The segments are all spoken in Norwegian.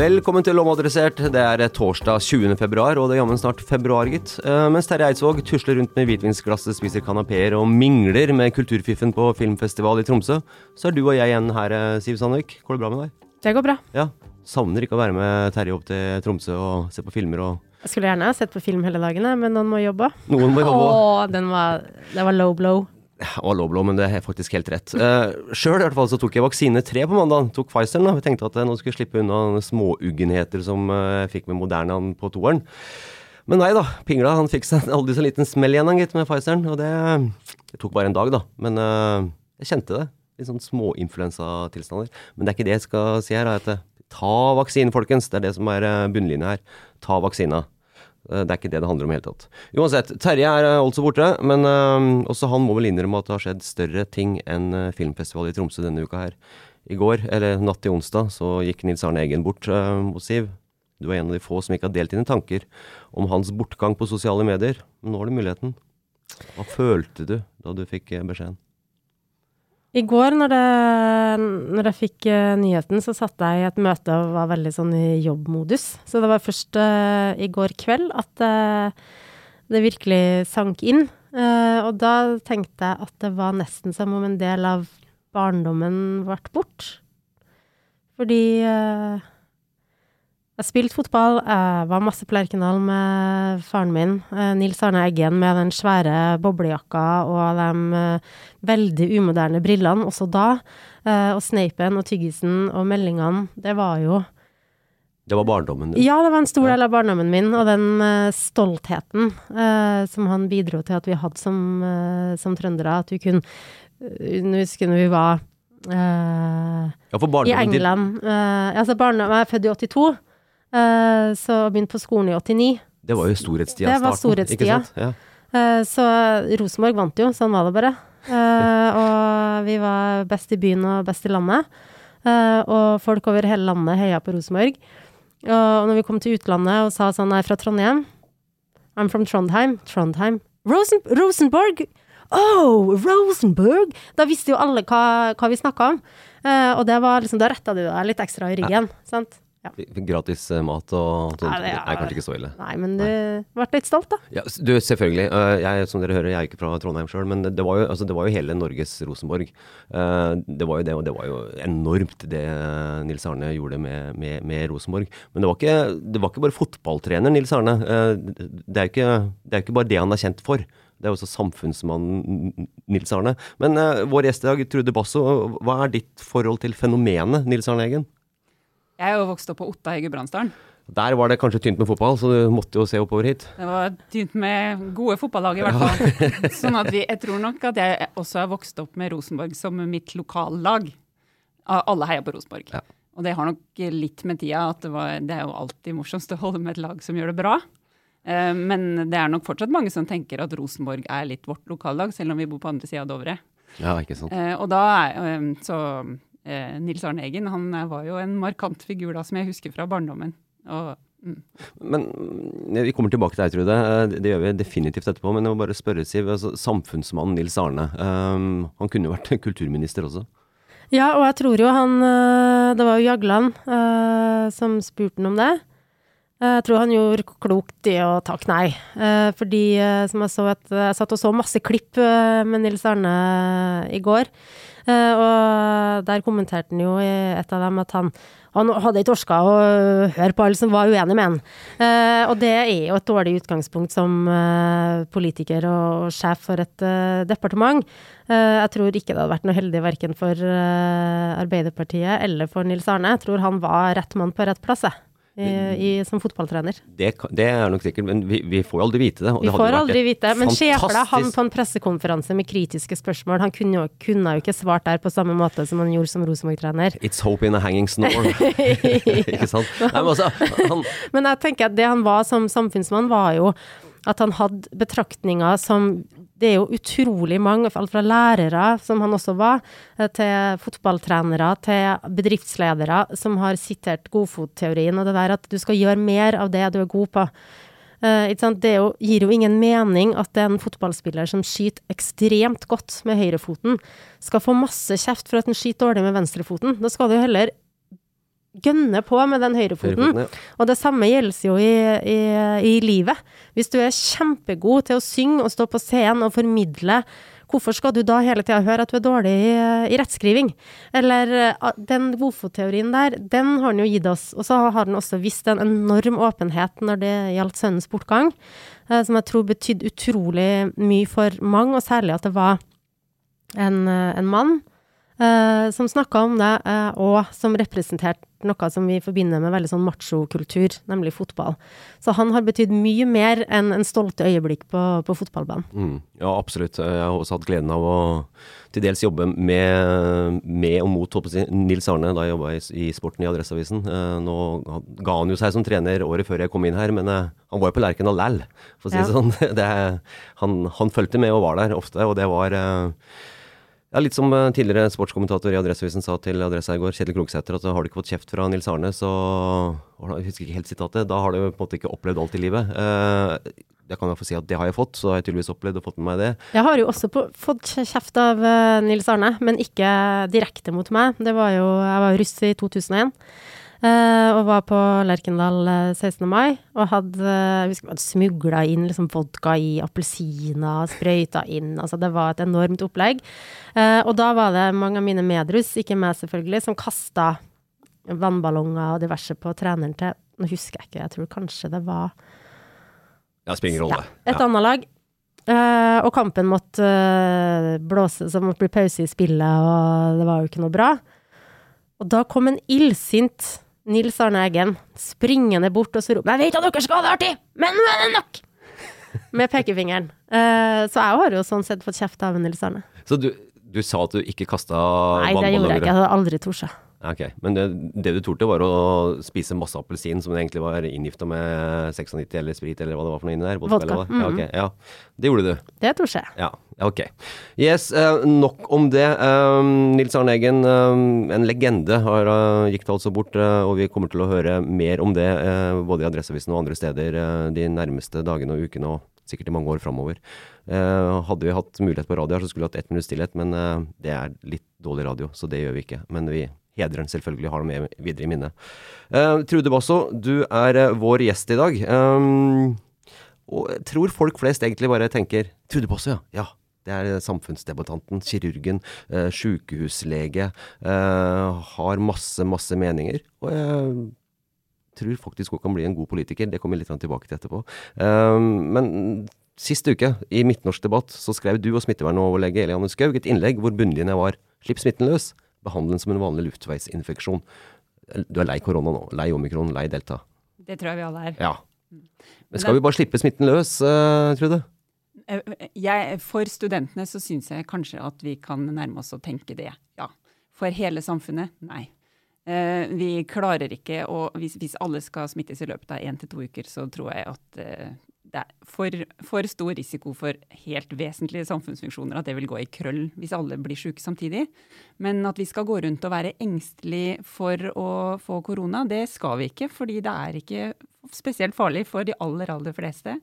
Velkommen til Omadressert. Det er torsdag 20. februar, og det er jammen snart februar, gitt. Eh, mens Terje Eidsvåg tusler rundt med hvitvinsglasset, spiser kanapeer og mingler med kulturfiffen på filmfestival i Tromsø, så er du og jeg igjen her, eh, Siv Sandvik. Går det bra med deg? Det går bra. Ja. Savner ikke å være med Terje opp til Tromsø og se på filmer og Jeg skulle gjerne ha sett på film hele dagen, men noen må jobbe. Noen må jobbe. Åh, den var, det var low blow. Og blow, men det er faktisk helt rett. Uh, Sjøl fall så tok jeg vaksine tre på mandag. Tok Pfizeren. da. Vi tenkte at jeg nå skulle slippe unna småuggenheter som jeg jeg fikk med Modernaen på toeren. Men nei da. Pingla han fikk seg aldri så liten smell igjen, gitt, med Pfizeren. Og det, det tok bare en dag, da. Men uh, jeg kjente det. Litt sånn småinfluensatilstander. Men det er ikke det jeg skal si her. da, eh, Ta vaksinen, folkens. Det er det som er eh, bunnlinja her. Ta vaksina. Eh, Det er ikke det det handler om i hele tatt. Uansett, Terje er eh, altså borte, men eh, også han må vel innrømme at det har skjedd større ting enn filmfestival i Tromsø denne uka her. I går, eller natt til onsdag, så gikk Nils Arne Eggen bort hos Siv. Du er en av de få som ikke har delt dine tanker om hans bortgang på sosiale medier. Men nå har du muligheten. Hva følte du da du fikk beskjeden? I går, når, det, når jeg fikk eh, nyheten, så satt jeg i et møte og var veldig sånn i jobbmodus. Så det var først uh, i går kveld at uh, det virkelig sank inn. Og da tenkte jeg at det var nesten som om en del av barndommen ble bort. Fordi jeg spilte fotball, jeg var masse på Lerkendal med faren min, eh, Nils Arne Eggen med den svære boblejakka og de eh, veldig umoderne brillene også da. Eh, og sneipen og tyggisen og meldingene, det var jo Det var barndommen din. Ja, det var en stor del av barndommen min, og den stoltheten som han bidro til at vi hadde som, som trøndere. At vi kunne Nå husker jeg når vi var Uh, Ja, for i barndommen din England. Uh, altså barndom, jeg er født i 82, eh, så begynte på skolen i 89. Det var jo storhetstida. Det var storhetstida. Ja. Eh, så Rosenborg vant jo, sånn var det bare. Eh, og vi var best i byen og best i landet. Og folk over hele landet heia på Rosenborg. Og når vi kom til utlandet og sa sånn, jeg er fra Trondheim I'm from Trondheim. Trondheim. Rosen Rosenborg! Oh, Rosenborg! Da visste jo alle hva, hva vi snakka om. Uh, og det var liksom, da retta du deg litt ekstra i ryggen. Sant? Ja. Gratis eh, mat og sånt. Nei, det, er, er kanskje ikke så ille. Nei, men du ble litt stolt, da. Ja, du, selvfølgelig. øh, Jeg, som dere hører, jeg er ikke fra Trondheim sjøl, men det, var jo, altså, det var jo hele Norges Rosenborg. Eh, det var jo det, og det var jo enormt det eh, Nils Arne gjorde med, med, med Rosenborg. Men det var, ikke, det var ikke bare fotballtrener Nils Arne. Eh, det, er jo ikke, er ikke bare det han er kjent for. Det er også samfunnsmannen Nils Arne. Men eh, vår gjest i dag, Trude Basso, hva er ditt forhold til fenomenet Nils Arne Eggen? Jeg er jo vokst opp på Otta i Gudbrandsdalen. Der var det kanskje tynt med fotball, så du måtte jo se oppover hit. Det var tynt med gode fotballag, i hvert fall. Sånn at vi, jeg tror nok at jeg også har vokst opp med Rosenborg som mitt lokallag. Alle heier på Rosenborg. Ja. og det har nok litt med tida at det, var, det er jo alltid morsomst å holde med et lag som gjør det bra. Eh, men det er nok fortsatt mange som tenker at Rosenborg er litt vårt lokallag, selv om vi bor på andre sida av Dovre. Ja, ikke sant. Eh, og da er eh, så eh, Nils Arne Eggen han eh, var jo en markant figur da, som jeg husker fra barndommen. Og, mm. Men mm, Vi kommer tilbake til deg, Trude. Eh, Det, det gjør vi definitivt etterpå. Men jeg må bare spørre, Siv. Altså, samfunnsmannen Nils Arne. um, han kunne jo vært kulturminister også. Ja, og jeg tror jo han Det var jo Jagland uh, som spurte han om det. Eh, Jeg tror han gjorde klokt i å takke nei. Eh, Fordi, som jeg så at Jeg satt og så masse klipp med Nils Arne i går. Eh, Og der kommenterte han jo i et av dem at han, han hadde ikke orska å høre på alle som var uenig med han. Eh, Og det er jo et dårlig utgangspunkt som eh, politiker og sjef for et departement. Jeg tror ikke det hadde vært noe heldig verken for Arbeiderpartiet eller for Nils Arne. Jeg tror han var rett mann på rett plass, jeg. I, i, som fotballtrener. Det, det er nok sikkert, men vi, vi får jo aldri vite det. og Vi det får aldri vite det, Men deg han på en pressekonferanse med kritiske spørsmål. Han kunne jo, kunne jo ikke svart der på samme måte som han gjorde som Rosenborg-trener. It's hope in a hanging snore. ikke sant? Nei, men altså, han, Men jeg tenker at det han var som samfunnsmann, var jo at han hadde betraktninger som Det er jo utrolig mange, alt fra lærere, som han også var, eh, til fotballtrenere, til bedriftsledere, som har sitert godfotteorien og det der at du skal gjøre mer av det du er god på. Uh? Det jo, gir jo ingen mening at en fotballspiller som skyter ekstremt godt med høyrefoten, skal få masse kjeft for at han skyter dårlig med venstrefoten. Da skal du heller gønne på med den høyrefoten. Høyre ja. Og det samme gjelder jo i, i, i livet. Hvis du er kjempegod til å synge og stå på scenen og formidle, hvorfor skal du da hele tida høre at du er dårlig i, i rettskriving? Eller eh, den godfotteorien der, den har han jo gitt oss. Og så har han også vist en enorm åpenhet når det gjaldt sønnens bortgang, eh, som jeg tror betydde utrolig mye for mange, og særlig at det var en, eh, en mann som snakka om det, eh, og som representerte noe som vi forbinder med veldig sånn machokultur, nemlig fotball. Så han har betydd mye mer enn en stolte øyeblikk på, på fotballbanen. Mm, ja, absolutt. Jeg har også hatt gleden av å til dels jobbe med, med og mot Nils Arne da jeg jobba i, i sporten i Adresseavisen. Eh, nå ga han jo seg som trener året før jeg kom inn her, men eh, han var jo på Lerkendal læll, for å si Ja. sånn. Det, sånn. han, han fulgte med og var der ofte, og det var eh, ja, Litt som eh, tidligere sportskommentator i Adresseavisen sa til Adressa i går, Kjetil Krogsæter, at har du ikke fått kjeft fra Nils Arne, så Jeg husker ikke helt sitatet. Da har du på en måte ikke opplevd alt i livet. Eh, jeg kan i hvert fall si at det har jeg fått, så har jeg tydeligvis opplevd og fått med meg det. Jeg har jo også på, fått kjeft av eh, Nils Arne, men ikke direkte mot meg. Det var jo, jeg var russ i 2001. eh, og var på Lerkendal eh, 16. mai, og hadde uh, Vi hadde smugla inn liksom vodka i appelsiner, sprøyta inn Altså, det var et enormt opplegg. Eh, og da var det mange av mine medruss, ikke meg selvfølgelig, som kasta vannballonger og diverse på treneren til Nå husker jeg ikke, jeg tror kanskje det var Ja, spiller ingen rolle. et Ja. annet lag. Uh, og kampen måtte uh, blåse, så måtte bli pause i spillet, og det var jo ikke noe bra. Og da kom en illsint Nils Arne Eggen springende bort og så roper Jeg vet at dere skal ha det artig, men nå er det nok! Med pekefingeren. Uh, så jeg har jo sånn sett fått kjeft av Nils Arne. Så du, du sa at du ikke kasta Nei, det gjorde jeg ikke. Jeg hadde aldri tort Ok, Men det, det du torde, var å spise masse appelsin som egentlig var inngifta med 96 eller sprit, eller hva det var for noe inni der? Vodka, eller hva? Ja, okay, ja. Det gjorde du. Det torde jeg. Ja, ok. Yes, eh, nok om det. Um, Nils Arne Eggen, um, en legende, har, uh, gikk altså bort, uh, og vi kommer til å høre mer om det uh, både i Adresseavisen og andre steder de nærmeste dagene og ukene, og sikkert i mange år framover. Uh, hadde vi hatt mulighet på radio her, så skulle vi hatt ett minutts stillhet, men uh, det er litt dårlig radio, så det gjør vi ikke. Men vi hedrer den selvfølgelig, har den med videre i minnet. Uh, Trude Basso, du er vår gjest i dag. Og jeg tror folk flest egentlig bare tenker Trude Basso, ja. ja. Det er samfunnsdebattanten, kirurgen, eh, sykehuslege. Eh, har masse, masse meninger. Og jeg tror faktisk hun kan bli en god politiker. Det kommer vi litt tilbake til etterpå. Eh, men sist uke, i Midtnorsk debatt, så skrev du og smittevernoverlege Eliane Skaug et innlegg hvor bunnlinja var 'slipp smitten løs'. Behandle den som en vanlig luftveisinfeksjon. Du er lei korona nå. Lei omikron, lei delta. Det tror jeg vi alle er. Ja. Men skal vi bare slippe smitten løs, uh, Trude? Eh, Jeg, for studentene så syns jeg kanskje at vi kan nærme oss å tenke det, ja. For hele samfunnet, nei. Uh, vi klarer ikke å hvis, hvis, alle skal smittes i løpet av én til to uker, så tror jeg at eh, det er for, for, stor risiko for helt vesentlige samfunnsfunksjoner at det vil gå i krøll hvis alle blir syke samtidig. Men at vi skal gå rundt og være engstelig for å få korona, det skal vi ikke. Fordi det er ikke spesielt farlig for de aller, aller fleste.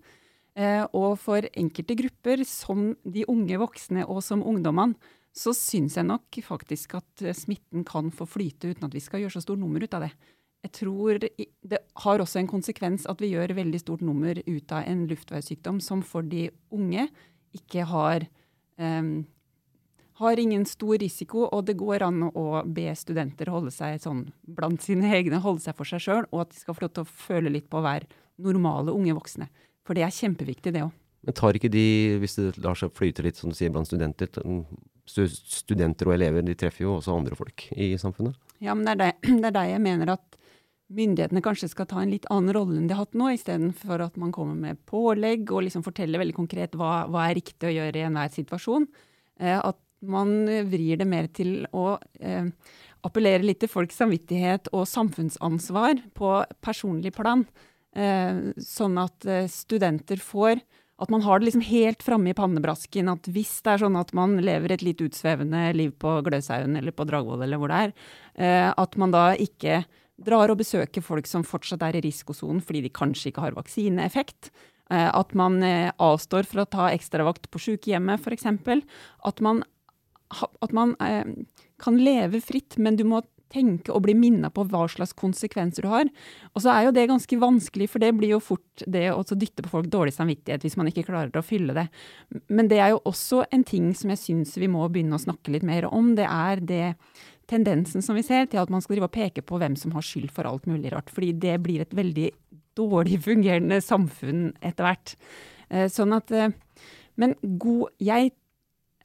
Eh, og for enkelte grupper, som de unge voksne og som ungdommene, så syns jeg nok faktisk at smitten kan få flyte uten at vi skal gjøre så stort nummer ut av det jeg tror det har også en konsekvens at vi gjør veldig stort nummer ut av en luftveissykdom som for de unge ikke har um, har ingen stor risiko, og det går an å be studenter holde seg sånn blant sine egne, holde seg for seg sjøl, og at de skal få lov til å føle litt på å være normale unge voksne. For det er kjempeviktig, det òg. Men tar ikke de, hvis det lar seg flyte litt, som du sier, blant studenter Studenter og elever, de treffer jo også andre folk i samfunnet? Ja, men det er det, det jeg mener at myndighetene kanskje skal ta en litt annen rolle enn de har hatt nå, istedenfor at man kommer med pålegg og liksom forteller veldig konkret hva, hva er riktig å gjøre i enhver situasjon. Eh, at man vrir det mer til å eh, appellere litt til folks samvittighet og samfunnsansvar på personlig plan. Eh, sånn at eh, studenter får at man har det liksom helt framme i pannebrasken. At hvis det er sånn at man lever et litt utsvevende liv på Gløshaugen eller på Dragvoll eller hvor det er, eh, at man da ikke drar og besøker folk som fortsatt er i risikosonen fordi de kanskje ikke har vaksineeffekt. Eh, at man eh, avstår fra å ta ekstravakt på sykehjemmet, f.eks. At man, at man eh, kan leve fritt, men du må tenke og bli minna på hva slags konsekvenser du har. Og så er jo det ganske vanskelig, for det blir jo fort det å dytte på folk dårlig samvittighet hvis man ikke klarer å fylle det. Men det er jo også en ting som jeg syns vi må begynne å snakke litt mer om. Det er det tendensen som vi ser til at man skal drive og peke på hvem som har skyld for alt mulig rart. Fordi det blir et veldig dårlig fungerende samfunn etter hvert. Eh, sånn at eh, Men god Jeg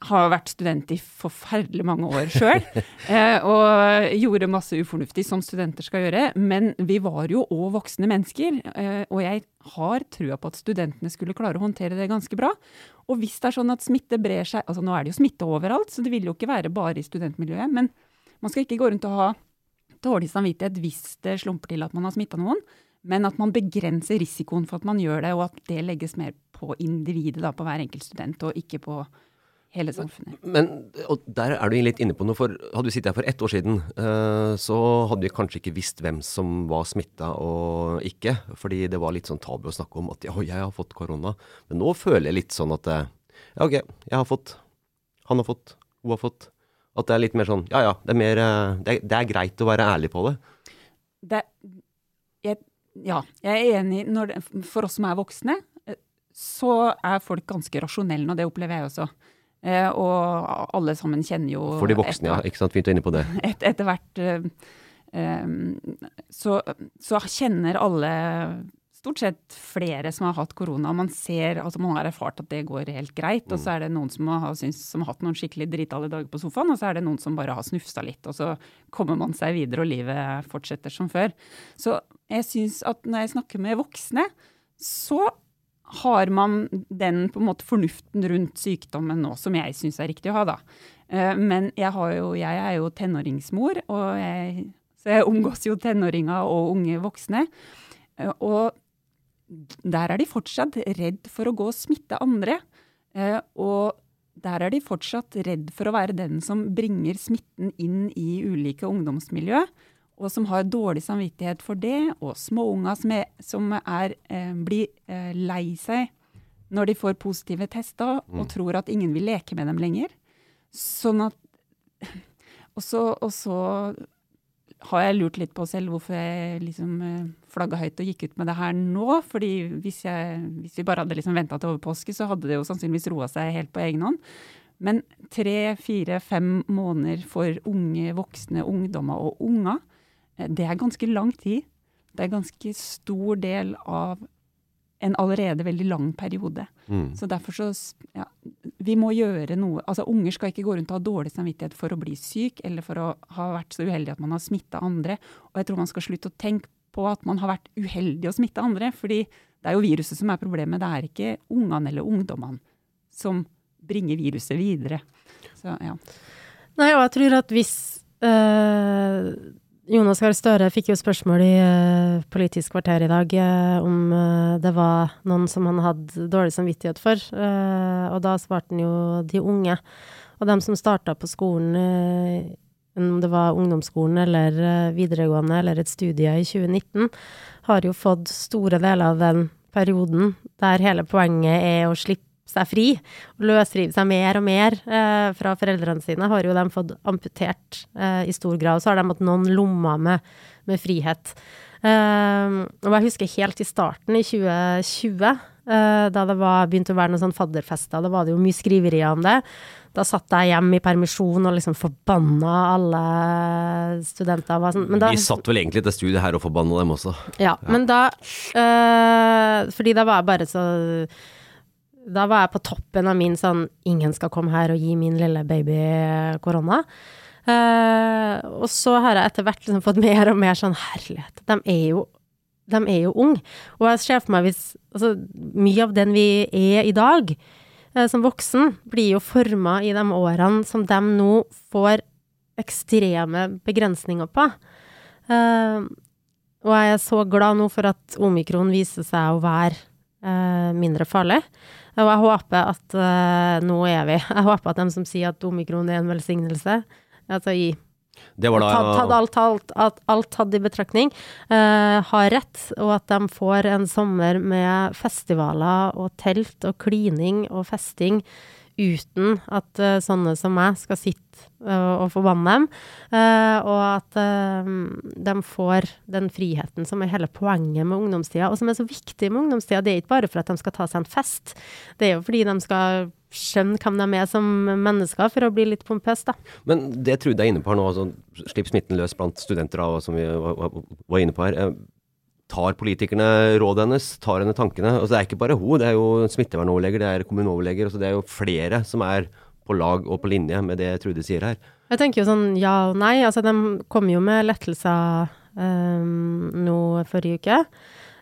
har vært student i forferdelig mange år sjøl, eh, og gjorde masse ufornuftig som studenter skal gjøre. Men vi var jo òg voksne mennesker, og jeg har trua på at studentene skulle klare å håndtere det ganske bra. Og hvis det er sånn at smitte brer seg altså Nå er det jo smitte overalt, så det vil jo ikke være bare i studentmiljøet. men man skal ikke gå rundt og ha dårlig samvittighet hvis det slumper til at man har smitta noen, men at man begrenser risikoen for at man gjør det, og at det legges mer på individet, da, på hver enkelt student, og ikke på hele samfunnet. Men og der er du litt inne på noe, for hadde du sittet her for ett år siden, uh, så hadde vi kanskje ikke visst hvem som var smitta og ikke. Fordi det var litt sånn tabu å snakke om at ja, jeg har fått korona. Men nå føler jeg litt sånn at ja, OK, jeg har fått, han har fått, hun har fått. At det er litt mer sånn ja ja, det er, mer, eh, det er, det er greit å være ærlig på det. det jeg, ja, jeg er enig. Det, for oss som er voksne, eh, så er folk ganske rasjonelle, og det opplever jeg også. Eh, og alle sammen kjenner jo For de voksne, etter, ja. Ikke sant. Fint å inne på det. Et, etter hvert eh, eh, så, så, kjenner alle stort sett flere som har hatt korona. Man ser, altså man har erfart at det går helt greit. Og så er det noen som har, synes, som har hatt noen skikkelig dritale dager på sofaen, og så er det noen som bare har snufsa litt. Og så kommer man seg videre, og livet fortsetter som før. Så jeg syns at når jeg snakker med voksne, så har man den på en måte fornuften rundt sykdommen nå, som jeg syns er riktig å ha, da. Eh, men jeg, jo, jeg er jo tenåringsmor, og jeg, så jeg omgås jo tenåringer og unge voksne. Eh, og der er de fortsatt redd for å gå og smitte andre. Eh, og der er de fortsatt redd for å være den som bringer smitten inn i ulike ungdomsmiljø, og som har dårlig samvittighet for det, og småunger som, er, som er, eh, blir eh, lei seg når de får positive tester, og mm. tror at ingen vil leke med dem lenger. Sånn at Og så, og så har jeg lurt litt på selv hvorfor jeg liksom eh, flagga høyt og gikk ut med det her nå. fordi hvis, jeg, hvis vi bare hadde liksom venta til over påske, så hadde det jo sannsynligvis roa seg helt på egen hånd. Men tre, fire, fem måneder for unge, voksne, ungdommer og unger, eh, det er ganske lang tid. Det er ganske stor del av en allerede veldig lang periode. Mm. Så derfor så ja, Vi må gjøre noe Altså, unger skal ikke gå rundt og ha dårlig samvittighet for å bli syk, eller for å ha vært så uheldig at man har smitta andre. Og jeg tror man skal slutte å tenke på at man har vært uheldig å smitte andre. fordi det er jo viruset som er problemet, det er ikke ungene eller ungdommene som bringer viruset videre. Så, ja. Nei, og jeg tror at hvis øh, Jonas Gahr Støre fikk jo spørsmål i uh, Politisk kvarter i dag uh, om uh, det var noen som han hadde dårlig samvittighet for, og da svarte han jo de unge. Og dem som starta på skolen, om det var ungdomsskolen eller videregående eller et studie i 2019, har jo fått store deler av den perioden der hele poenget er å slippe seg fri løsrive seg mer og mer eh, fra foreldrene sine, har jo de fått amputert eh, i stor grad. Så har de hatt noen lommer med, med frihet. Eh, og jeg husker helt i starten, i 2020, eh, da det var, begynte å være noen sånn fadderfester, da var det jo mye skriverier om det. Da satt jeg hjemme i permisjon og liksom forbanna alle studenter. Sånn, da, Vi satt vel egentlig til studiet her og forbanna dem også. Ja, ja. men da øh, Fordi da var jeg bare så da var jeg på toppen av min sånn Ingen skal komme her og gi min lille baby korona. Uh, og så har jeg etter hvert liksom fått mer og mer sånn Herlighet, de er jo de er jo unge. Og jeg ser for meg hvis Altså, mye av den vi er i dag, uh, som voksen, blir jo forma i de årene som de nå får ekstreme begrensninger på. Uh, og jeg er så glad nå for at omikron viser seg å være mindre farlig. Og jeg håper at uh, nå er vi Jeg håper at de som sier at omikron er en velsignelse, altså i det var da, tatt, tatt alt, alt, alt, alt, tatt i betraktning, uh, har rett, og at de får en sommer med festivaler og telt og klining og festing uten at uh, sånne som meg skal sitte uh, og forbanne dem. Uh, og at de får den friheten som er hele poenget med ungdomstida, og som er så viktig med ungdomstida. Det er ikke bare for at de skal ta seg en fest, det er jo fordi de skal skjønne hvem de er som mennesker, for å bli litt pompøs, da. Men det Trude er inne på her nå, altså, slipp smitten løs blant studenter, og, som vi var inne på her tar politikerne rådet hennes, tar henne tankene. Altså, det er ikke bare hun, det er jo smittevernoverleger, det er kommuneoverleger. Altså, det er jo flere som er på lag og på linje med det Trude sier her. Jeg tenker jo sånn ja og nei. Altså, de kom jo med lettelser um, nå forrige uke.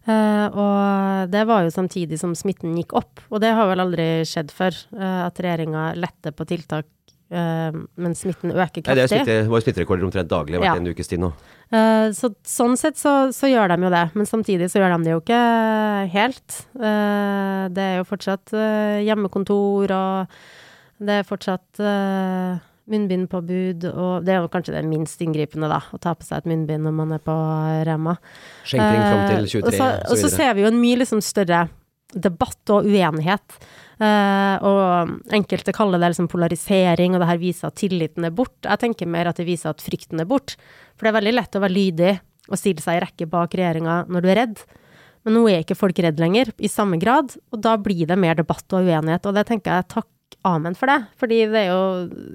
Uh, og det var jo samtidig som smitten gikk opp. Og det har vel aldri skjedd før, uh, at regjeringa letter på tiltak uh, mens smitten øker kraftig. Nei, det var jo smitterekorder omtrent daglig hvert ja. en ukes tid nå. Uh, så, sånn sett så, så, gjør de jo det, men samtidig så gjør de det jo ikke helt. Uh, det er jo fortsatt hjemmekontor, og det er fortsatt munnbindpåbud, og det er jo kanskje det minst inngripende, da, å ta på seg et munnbind når man er på Rema. Skjenking fram til 23 og så, og så ser vi jo en mye liksom større debatt og uenighet. Uh, og enkelte kaller det liksom polarisering, og det her viser at tilliten er bort. Jeg tenker mer at det viser at frykten er bort. For det er veldig lett å være lydig og stille seg i rekke bak regjeringa når du er redd. Men nå er ikke folk redd lenger, i samme grad, og da blir det mer debatt og uenighet. Og det tenker jeg takk amen for det. Fordi det er jo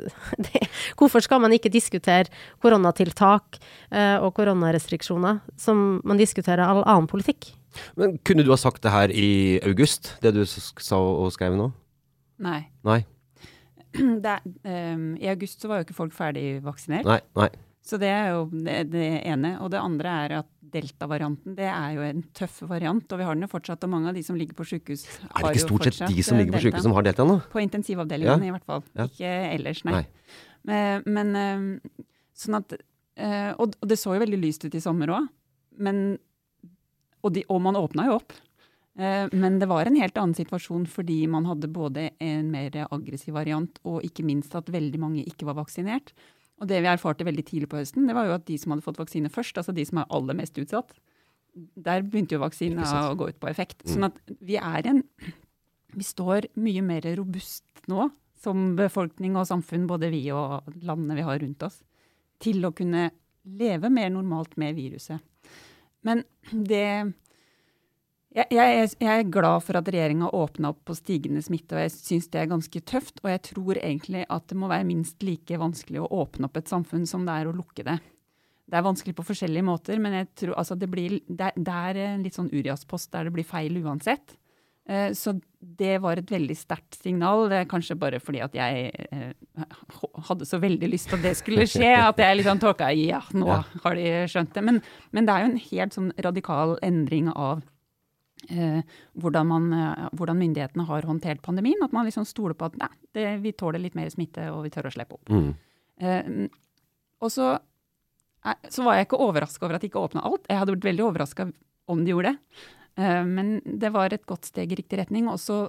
det, Hvorfor skal man ikke diskutere koronatiltak uh, og koronarestriksjoner som man diskuterer all annen politikk? Men kunne du ha sagt det her i august, det du sa og skrev nå? Nei. Nei. Det, um, I august så var jo ikke folk ferdig vaksinert. Nei, nei. Så det er jo det, det, ene. Og det andre er at delta-varianten det er jo en tøff variant. Og vi har den jo fortsatt, og mange av de som ligger på sykehus har jo fortsatt Er det ikke stort sett de som ligger på sykehus som har delta nå? På intensivavdelingen ja. i hvert fall. Ja. Ikke ellers, nei. nei. Men, men ehm, sånn at eh, Og det så jo veldig lyst ut i sommer òg. Men og, de, og man åpna jo opp. Eh, men det var en helt annen situasjon fordi man hadde både en mer aggressiv variant og ikke minst at veldig mange ikke var vaksinert. Og det vi erfarte veldig tidlig på høsten, det var jo at de som hadde fått vaksine først, altså de som er aller mest utsatt, der begynte jo vaksinen å gå ut på effekt. Mm. Sånn at vi er en Vi står mye mer robust nå som befolkning og samfunn, både vi og landene vi har rundt oss, til å kunne leve mer normalt med viruset. Men det jeg, jeg, jeg, er glad for at regjeringa åpna opp på stigende smitte, og jeg syns det er ganske tøft. Og jeg tror egentlig at det må være minst like vanskelig å åpne opp et samfunn som det er å lukke det. Det er vanskelig på forskjellige måter, men jeg tror, altså det, blir, det, det, er en litt sånn Urias-post der det blir feil uansett. Eh, så det var et veldig sterkt signal. Det er kanskje bare fordi at jeg eh, hadde så veldig lyst til at det skulle skje, at jeg liksom tolka ja, nå har de skjønt det. Men, men det er jo en helt sånn radikal endring av Eh, hvordan, man, eh, hvordan, myndighetene har håndtert pandemien. At man liksom stoler på at nei, det, vi tåler litt mer smitte og vi tør å slippe opp. Mm. Eh, og så så var jeg ikke overraska over at de ikke åpna alt. Jeg hadde blitt veldig overraska om de gjorde det. Eh, men det var et godt steg i riktig retning. Og så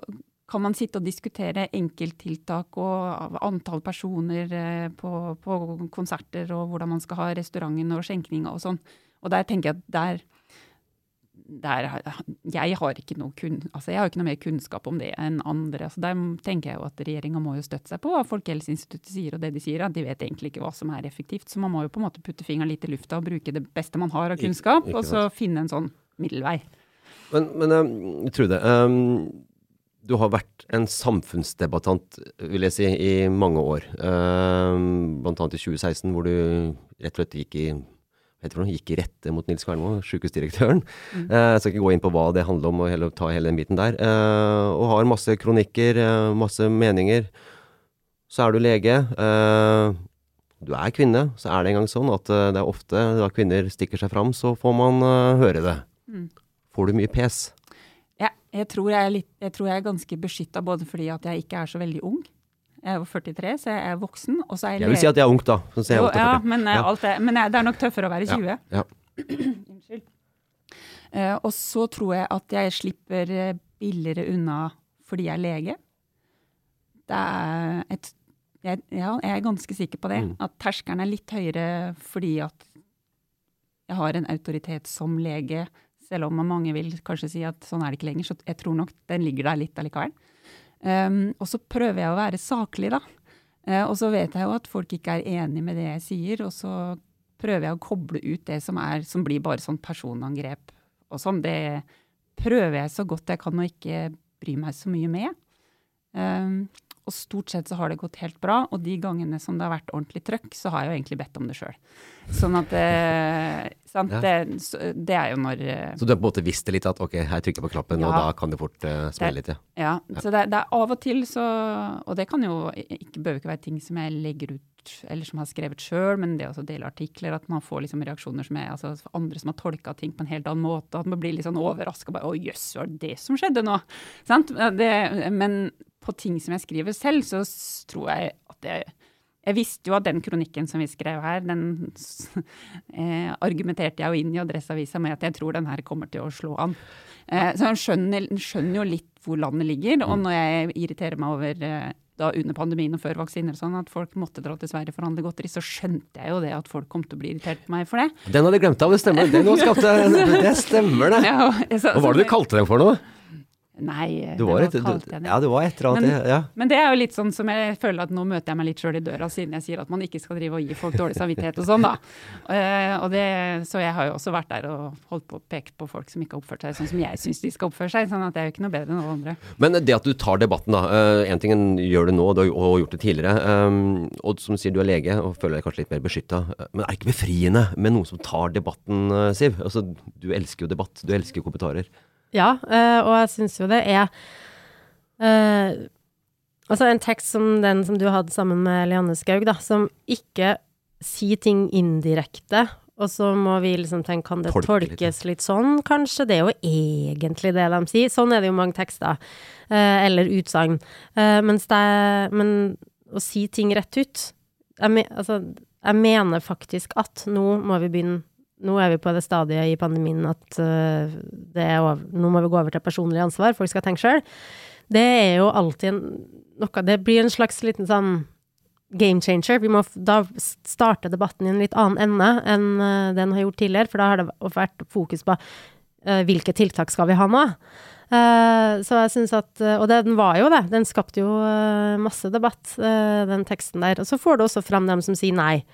kan man sitte og diskutere enkelttiltak og antall personer eh, på, på konserter, og hvordan man skal ha restauranten og skjenkinga og sånn. Og der tenker jeg at der der, jeg, har ikke noe kun, altså jeg har ikke noe mer kunnskap om det enn andre. Altså der tenker jeg jo at Regjeringa må jo støtte seg på hva Folkehelseinstituttet sier og det de sier. at De vet egentlig ikke hva som er effektivt. Så man må jo på en måte putte fingeren litt i lufta og bruke det beste man har av kunnskap, og så finne en sånn middelvei. Men, men um, Trude, um, du har vært en samfunnsdebattant, vil jeg si, i mange år. Um, blant annet i 2016, hvor du rett og slett gikk i det, gikk i rette mot Nils Kvernmo, sykehusdirektøren. Mm. Uh, jeg skal ikke gå inn på hva det handler om, og hele, ta hele den biten der. Uh, og har masse kronikker, uh, masse meninger. Så er du lege. du er kvinne, så er det engang sånn at det er ofte da kvinner stikker seg fram, så får man høre det. Mm. Får du mye pes? Ja, jeg tror jeg er, litt, jeg tror jeg er ganske beskytta både fordi at jeg ikke er så veldig ung. Jeg er 43, så jeg er voksen. Og så er jeg Jeg vil si at jeg er ung, da. Jo, ja, men, eh, ja. Er, men, det er nok tøffere å være 20. Ja. Unnskyld. Uh, og så tror jeg at jeg slipper eh, billigere unna fordi jeg er lege. Det er et jeg, Ja, jeg er ganske sikker på det. Mm. At terskelen er litt høyere fordi at jeg har en autoritet som lege. Selv om mange vil kanskje si at sånn er det ikke lenger, så jeg tror nok den ligger der litt allikevel. Um, og så prøver jeg å være saklig, da. Uh, og så vet jeg jo at folk ikke er enig med det jeg sier, og så prøver jeg å koble ut det som, er, som blir bare sånn personangrep og sånn. Det prøver jeg så godt jeg kan å ikke bry meg så mye med. Um, og stort sett så har det gått helt bra, og de gangene som det har vært ordentlig trøkk, så har jeg jo egentlig bedt om det sjøl. Sånn at det, sant, ja. det, det, er jo når eh, Så du har på en måte visst det litt at ok, her trykker jeg på knappen, ja, og da kan det fort uh, smelle litt? Ja. ja, så det, det, er av og til så Og det kan jo ikke, bør ikke være ting som jeg legger ut eller som har skrevet sjøl, men det å dele artikler, at man får liksom reaksjoner som er altså andre som har tolka ting på en helt annen måte, at man blir litt sånn overraska. Å jøss, var det det som skjedde nå? Sant? Det, men på ting som jeg skriver selv, så tror jeg at jeg jeg visste jo at den kronikken som vi skrev her, den eh, argumenterte jeg jo inn i Adresseavisa med at jeg tror den her kommer til å slå an. Eh, så han skjønner, skjønner, jo litt hvor landet ligger. Og når jeg irriterer meg over eh, da under pandemien og før vaksiner sånn, at folk måtte dra til Sverige for å handle godteri, så skjønte jeg jo det at folk kom til å bli irritert på meg for det. Den hadde jeg glemt av, det stemmer. Det, skapte, det stemmer, det. Ja, så, Hva var det du kalte den for noe? Nei, det var, et, du, ja, det var et eller annet. Men, ja. men det er jo litt sånn som jeg føler at nå møter jeg meg litt sjøl i døra, siden jeg sier at man ikke skal drive og gi folk dårlig samvittighet og sånn, da. Uh, og det, så jeg har jo også vært der og holdt på å peke på folk som ikke har oppført seg sånn som jeg syns de skal oppføre seg. sånn at det er jo ikke noe bedre enn alle andre. Men det at du tar debatten, da. Én uh, ting gjør det nå, du har gjort det tidligere. Um, og som sier, du er lege og føler deg kanskje litt mer beskytta. Men er det ikke befriende med noen som tar debatten, Siv? Altså, du elsker jo debatt, du elsker kommentarer. Ja, uh, og jeg syns jo det er Uh, altså en tekst som den som du hadde sammen med Lianne Skaug, da, som ikke sier ting indirekte, og så må vi liksom tenke, kan det Tolke tolkes litt. litt sånn, kanskje? Det er jo egentlig det de sier. Sånn er det jo mange tekster. Uh, eller utsagn. Uh, mens det Men å si ting rett ut jeg, me, altså, jeg mener faktisk at nå må vi begynne nå er vi på det stadiet i pandemien at uh, over, nå må vi gå over til personlig ansvar, folk skal tenke sjøl det er jo alltid en, noe Det blir en slags liten sånn game changer. Vi må da starte debatten i en litt annen ende enn uh, den har gjort tidligere, for da har det vært fokus på uh, hvilke tiltak skal vi ha nå. Så jeg syns at Og den var jo det. Den skapte jo masse debatt, den teksten der. Og så får du også fram dem som sier nei.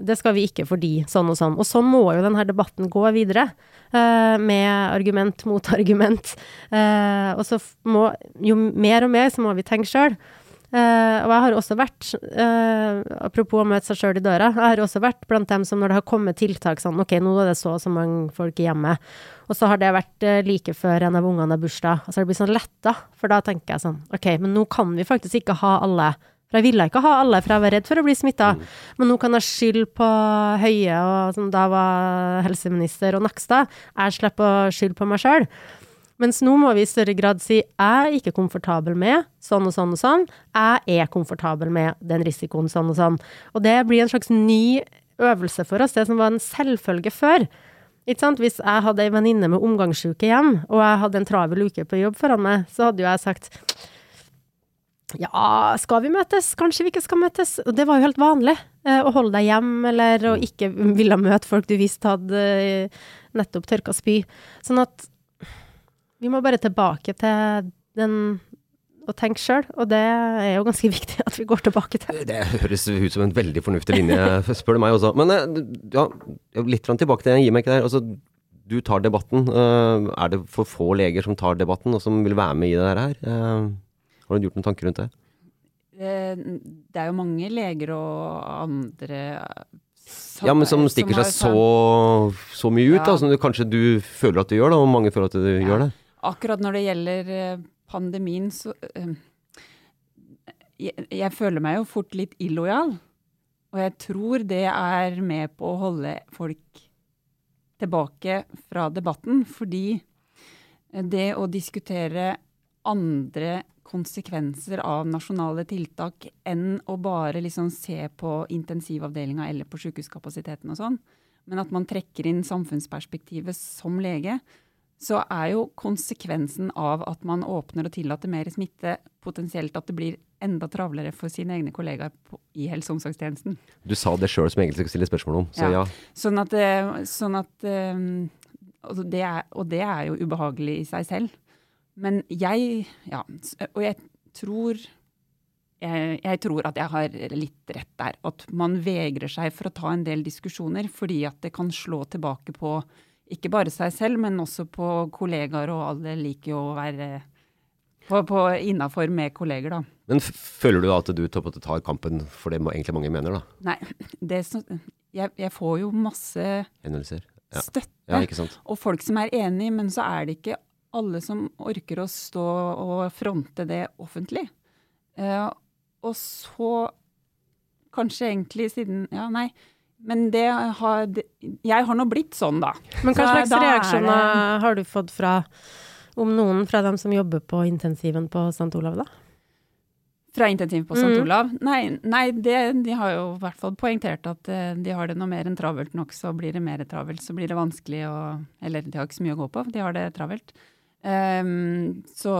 Det skal vi ikke fordi sånn og sånn. Og sånn må jo denne debatten gå videre. Uh, med argument mot argument. Uh, og så må Jo mer og mer så må vi tenke sjøl. Eh, og jeg har også vært, apropos å møte seg sjøl i døra, jeg har også vært blant dem som når det har kommet tiltak sånn Ok, nå er det så og så mange folk i hjemmet. Og så har det vært like før en av ungene har bursdag. Og så har det blitt sånn letta, for da tenker jeg sånn Ok, men nå kan vi faktisk ikke ha alle for jeg ville ikke ha alle, for jeg var redd for å bli smitta. Mm. Men nå kan jeg skylde på Høie, og, som da var helseminister, og Nakstad. Jeg slipper å skylde på meg sjøl. Mens nå må vi i større grad si jeg er ikke komfortabel med sånn og sånn og sånn. Jeg er komfortabel med den risikoen sånn og sånn. Og det blir en slags ny øvelse for oss, det som var en selvfølge før. Hvis jeg hadde ei venninne med omgangssyke hjem, og jeg hadde en travel uke på jobb foran meg, så hadde jo jeg sagt ja, skal vi møtes? Kanskje vi ikke skal møtes? Og det var jo helt vanlig. Eh, å holde deg hjem, eller å ikke ville møte folk du visste hadde eh, nettopp tørka spy. Sånn at vi må bare tilbake til den å tenke sjøl, og det er jo ganske viktig at vi går tilbake til. Det høres ut som en veldig fornuftig linje, spør du meg også. Men eh, ja, litt tilbake til det, Gi meg ikke der. Altså, du tar debatten. Er det for få leger som tar debatten, og som vil være med i det her? Har du gjort noen tanker rundt det? Eh, det er jo mange leger og andre som, Ja, men som stikker som seg så, så, mye ut, ja. da, som du, kanskje du føler at du gjør, da, og mange føler at du ja. gjør det? Akkurat når det gjelder eh, pandemien, så jeg, jeg, føler meg jo fort litt illojal. Og jeg tror det er med på å holde folk tilbake fra debatten, fordi det å diskutere andre konsekvenser av nasjonale tiltak enn å bare liksom se på intensivavdelinga eller på sykehuskapasiteten og sånn. Men at man trekker inn samfunnsperspektivet som lege, så er jo konsekvensen av at man åpner og tillater mer smitte, potensielt at det blir enda travlere for sine egne kollegaer på, i helse- og omsorgstjenesten. Du sa det sjøl som jeg egentlig skulle stille spørsmål om, så ja. ja. Sånn at, eh, sånn at um, og, det er, og det er jo ubehagelig i seg selv. Men jeg Ja, og jeg tror jeg, jeg, tror at jeg har litt rett der. At man vegrer seg for å ta en del diskusjoner fordi at det kan slå tilbake på ikke bare seg selv, men også på kollegaer, og alle liker jo å være på, på innafor med kolleger, da. Men føler du at du tar kampen for det egentlig mange mener, da? Nei, det, jeg, jeg, får jo masse ja. støtte. Ja, og folk som er enig, men så er det ikke alle som orker å stå og fronte det offentlig. Eh, og så kanskje egentlig siden Ja, nei. Men det har Jeg har nå blitt sånn, da. Men hva slags reaksjoner har du fått fra om noen fra dem som jobber på intensiven på St. Olav, da? Fra intensiv på St. Mm. Olav? Nei, nei det, de har jo i hvert fall poengtert at uh, de har det noe mer enn travelt nok. Så blir det mer travelt, så blir det vanskelig å Eller de har ikke så mye å gå på, de har det travelt. Um, så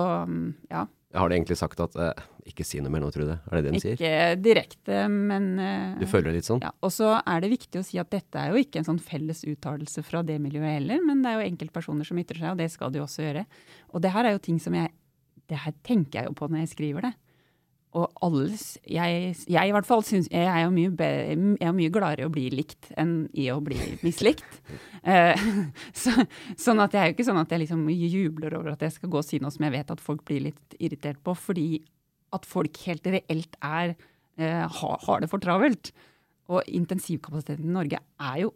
ja. Har de egentlig sagt at uh, ikke si noe mer nå, Trude? Er det det de sier? Ikke direkte, men uh, Du føler det litt sånn? Ja. Og så er det viktig å si at dette er jo ikke en sånn felles uttalelse fra det miljøet heller, men det er jo enkeltpersoner som ytrer seg, og det skal de også gjøre. Og det her er jo ting som jeg Det her tenker jeg jo på når jeg skriver det. Og alle jeg, jeg, i hvert fall syns jeg er jo mye, jeg er mye gladere i å bli likt enn i å bli mislikt. eh, så, sånn at jeg er jo ikke sånn at jeg liksom jubler over at jeg skal gå og si noe som jeg vet at folk blir litt irritert på, fordi at folk helt reelt er eh, har, har det for travelt. Og intensivkapasiteten i Norge er jo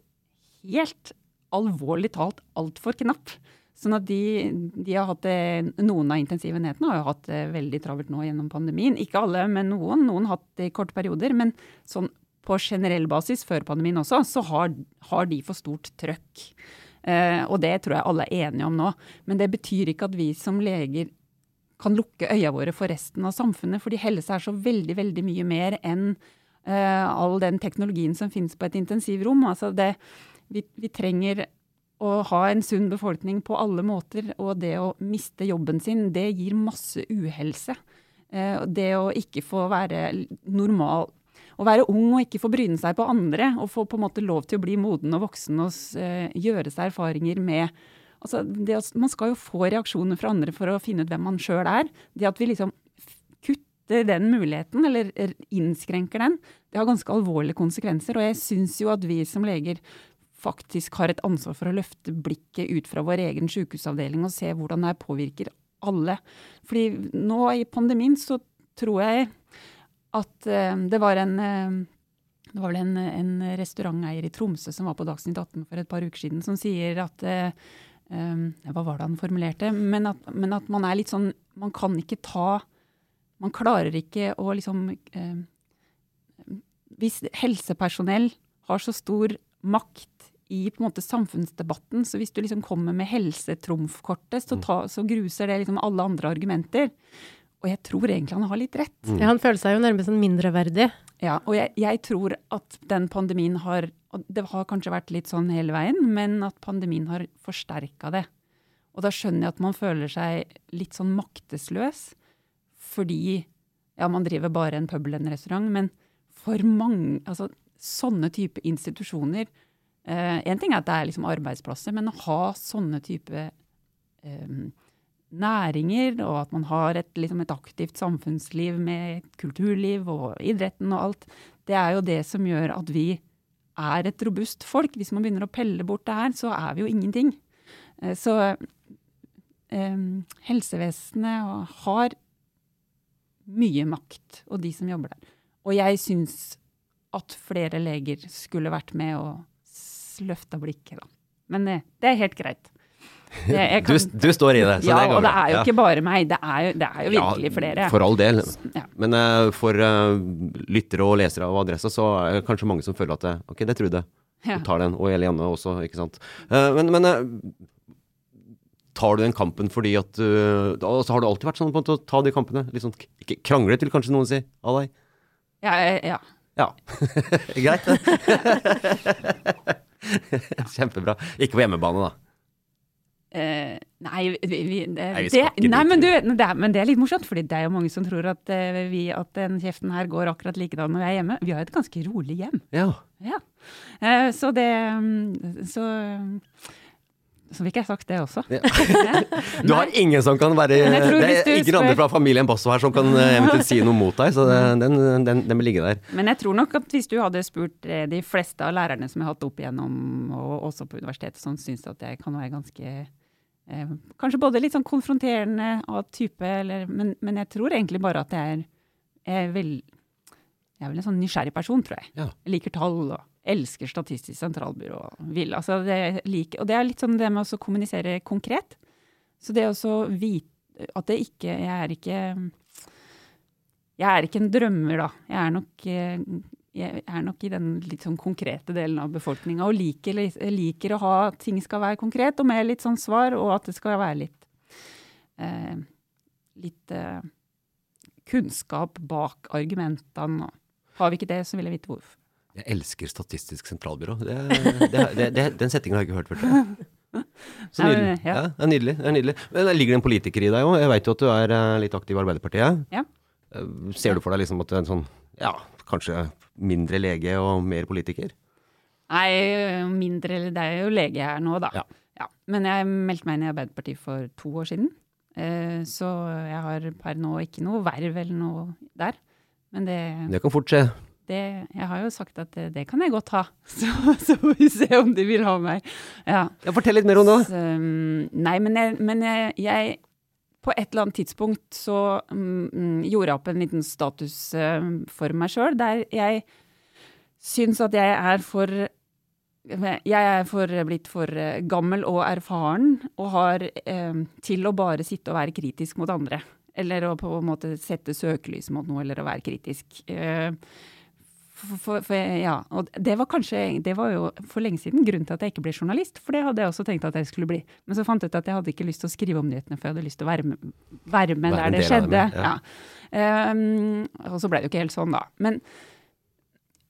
helt alvorlig talt altfor knapp. Sånn at de, de, har hatt det, Noen av intensivenhetene har jo hatt det veldig travelt nå gjennom pandemien. Ikke alle, men noen. Noen har hatt det i korte perioder. Men sånn på generell basis før pandemien også, så har, har de for stort trøkk. Eh, og det tror jeg alle er enige om nå. Men det betyr ikke at vi som leger kan lukke øya våre for resten av samfunnet. Fordi helse er så veldig, veldig mye mer enn eh, all den teknologien som finnes på et intensivrom. Altså det, vi, vi trenger å ha en sunn befolkning på alle måter, og det å miste jobben sin, det gir masse uhelse. Eh, det å ikke få være normal Å være ung og ikke få bryne seg på andre, og få på en måte lov til å bli moden og voksen og uh, gjøre seg erfaringer med altså det, Man skal jo få reaksjoner fra andre for å finne ut hvem man sjøl er. Det at vi liksom kutter den muligheten, eller innskrenker den, det har ganske alvorlige konsekvenser. Og jeg syns jo at vi som leger faktisk har et ansvar for å løfte blikket ut fra vår egen sykehusavdeling og se hvordan det påvirker alle. Fordi nå i pandemien så tror jeg at uh, det var en uh, det var vel en, en, restauranteier i Tromsø som var på Dagsnytt 18 for et par uker siden, som sier at um, Hva var det han formulerte? Men at, men at, man er litt sånn Man kan ikke ta Man klarer ikke å liksom Hvis helsepersonell har så stor makt i på en måte samfunnsdebatten. Så hvis du liksom kommer med helsetrumfkortet, så, ta, så gruser det liksom alle andre argumenter. Og jeg tror egentlig han har litt rett. Mm. Ja, Han føler seg jo nærmest sånn mindreverdig. Ja, og jeg, jeg, tror at den pandemien har og Det har kanskje vært litt sånn hele veien, men at pandemien har forsterka det. Og da skjønner jeg at man føler seg litt sånn maktesløs fordi ja, man driver bare en pub eller en restaurant, men for mange Altså sånne type institusjoner Én eh, ting er at det er liksom arbeidsplasser, men å ha sånne type um, næringer, og at man har et, liksom et, aktivt samfunnsliv med kulturliv og idretten og alt, det er jo det som gjør at vi er et robust folk. Hvis man begynner å pelle bort det her, så er vi jo ingenting. Eh, så um, helsevesenet har mye makt, og de som jobber der. Og jeg syns at flere leger skulle vært med og løfta blikket, da. Men det, det er helt greit. Kan, du, du, står i det. ja, det og det er jo ikke bare meg, det er jo, det er jo virkelig ja, flere. For all del. Ja. Men uh, for uh, lyttere og lesere av Adressa, så er det kanskje mange som føler at det, Ok, det Trude. Ja. Du tar den. Og Eliane også, ikke sant. Uh, men, men tar du den kampen fordi at uh, så Har du alltid vært sånn på å ta de kampene? Litt sånn ikke krangle til, kanskje noen sier, av deg? Ja. ja. ja. Greit, det. Kjempebra. Ikke på hjemmebane, da? Uh, nei, vi, vi, det, nei, det, nei men, du, det men, det er, litt morsomt, fordi det er jo mange som tror at, uh, vi, at den kjeften her går akkurat likedan når vi er hjemme. Vi har jo et ganske rolig hjem. Ja. ja. Uh, så det mm, Så så fikk jeg sagt det også. Ja. du har ingen som kan være Det er ingen andre fra familien Basso her som kan eventuelt si noe mot deg, så den, den, den vil ligge der. Men jeg tror nok at hvis du hadde spurt de fleste av lærerne som jeg har hatt opp igjennom, og også på universitetet, som syns at jeg kan være ganske eh, Kanskje både litt sånn konfronterende av type, eller, men, men, jeg tror egentlig bare at jeg er, jeg er vel, jeg er vel en sånn nysgjerrig person, tror jeg. Ja. Jeg liker tall og elsker Statistisk sentralbyrå. Vil, altså det like, og det er litt sånn det med å kommunisere konkret. Så det å vite at det ikke Jeg er ikke Jeg er ikke en drømmer, da. Jeg er nok eh, jeg er nok i den litt sånn konkrete delen av befolkninga og liker, liker, å ha at ting skal være konkret og med litt sånn svar, og at det skal være litt eh, litt eh, kunnskap bak argumentene. Har vi ikke det, så vil jeg vite hvorfor. Jeg elsker Statistisk sentralbyrå. Det, det, det, den settingen har jeg ikke hørt før. Så nydelig. Ja, det er nydelig. Det er nydelig. Men ligger det en politiker i deg òg? Jeg veit jo at du er eh, litt aktiv i Arbeiderpartiet. Ja. Eh, ser du for deg liksom at du er en sånn, ja, kanskje mindre lege og mer politiker? Nei, mindre Det er jo lege jeg er nå, da. Ja. Ja. Men jeg meldte meg inn i Arbeiderpartiet for to år siden. Eh, så jeg har per nå ikke noe verv eller noe der. Men det Det kan fort skje. Det, jeg har jo sagt at det, det kan jeg godt ha, så, så, får vi se om de vil ha meg. Ja. ja fortell litt mer om det. Så, um, nei, men, jeg, men jeg, jeg, På et eller annet tidspunkt så mm, gjorde jeg opp en liten status uh, for meg sjøl, der jeg syns at jeg er for jeg er for, blitt for eh, gammel og erfaren og har eh, til å bare sitte og være kritisk mot andre. Eller å på en måte sette søkelys mot noe, eller å være kritisk. Eh, for, for, for, ja, og det var kanskje Det var jo for lenge siden grunnen til at jeg ikke ble journalist, for det hadde jeg også tenkt at jeg skulle bli. Men så fant jeg ut at jeg hadde ikke lyst til å skrive om nyhetene, for jeg hadde lyst til å være med, være med der det skjedde. Dem, ja. Ja. Um, og så ble det jo ikke helt sånn, da. Men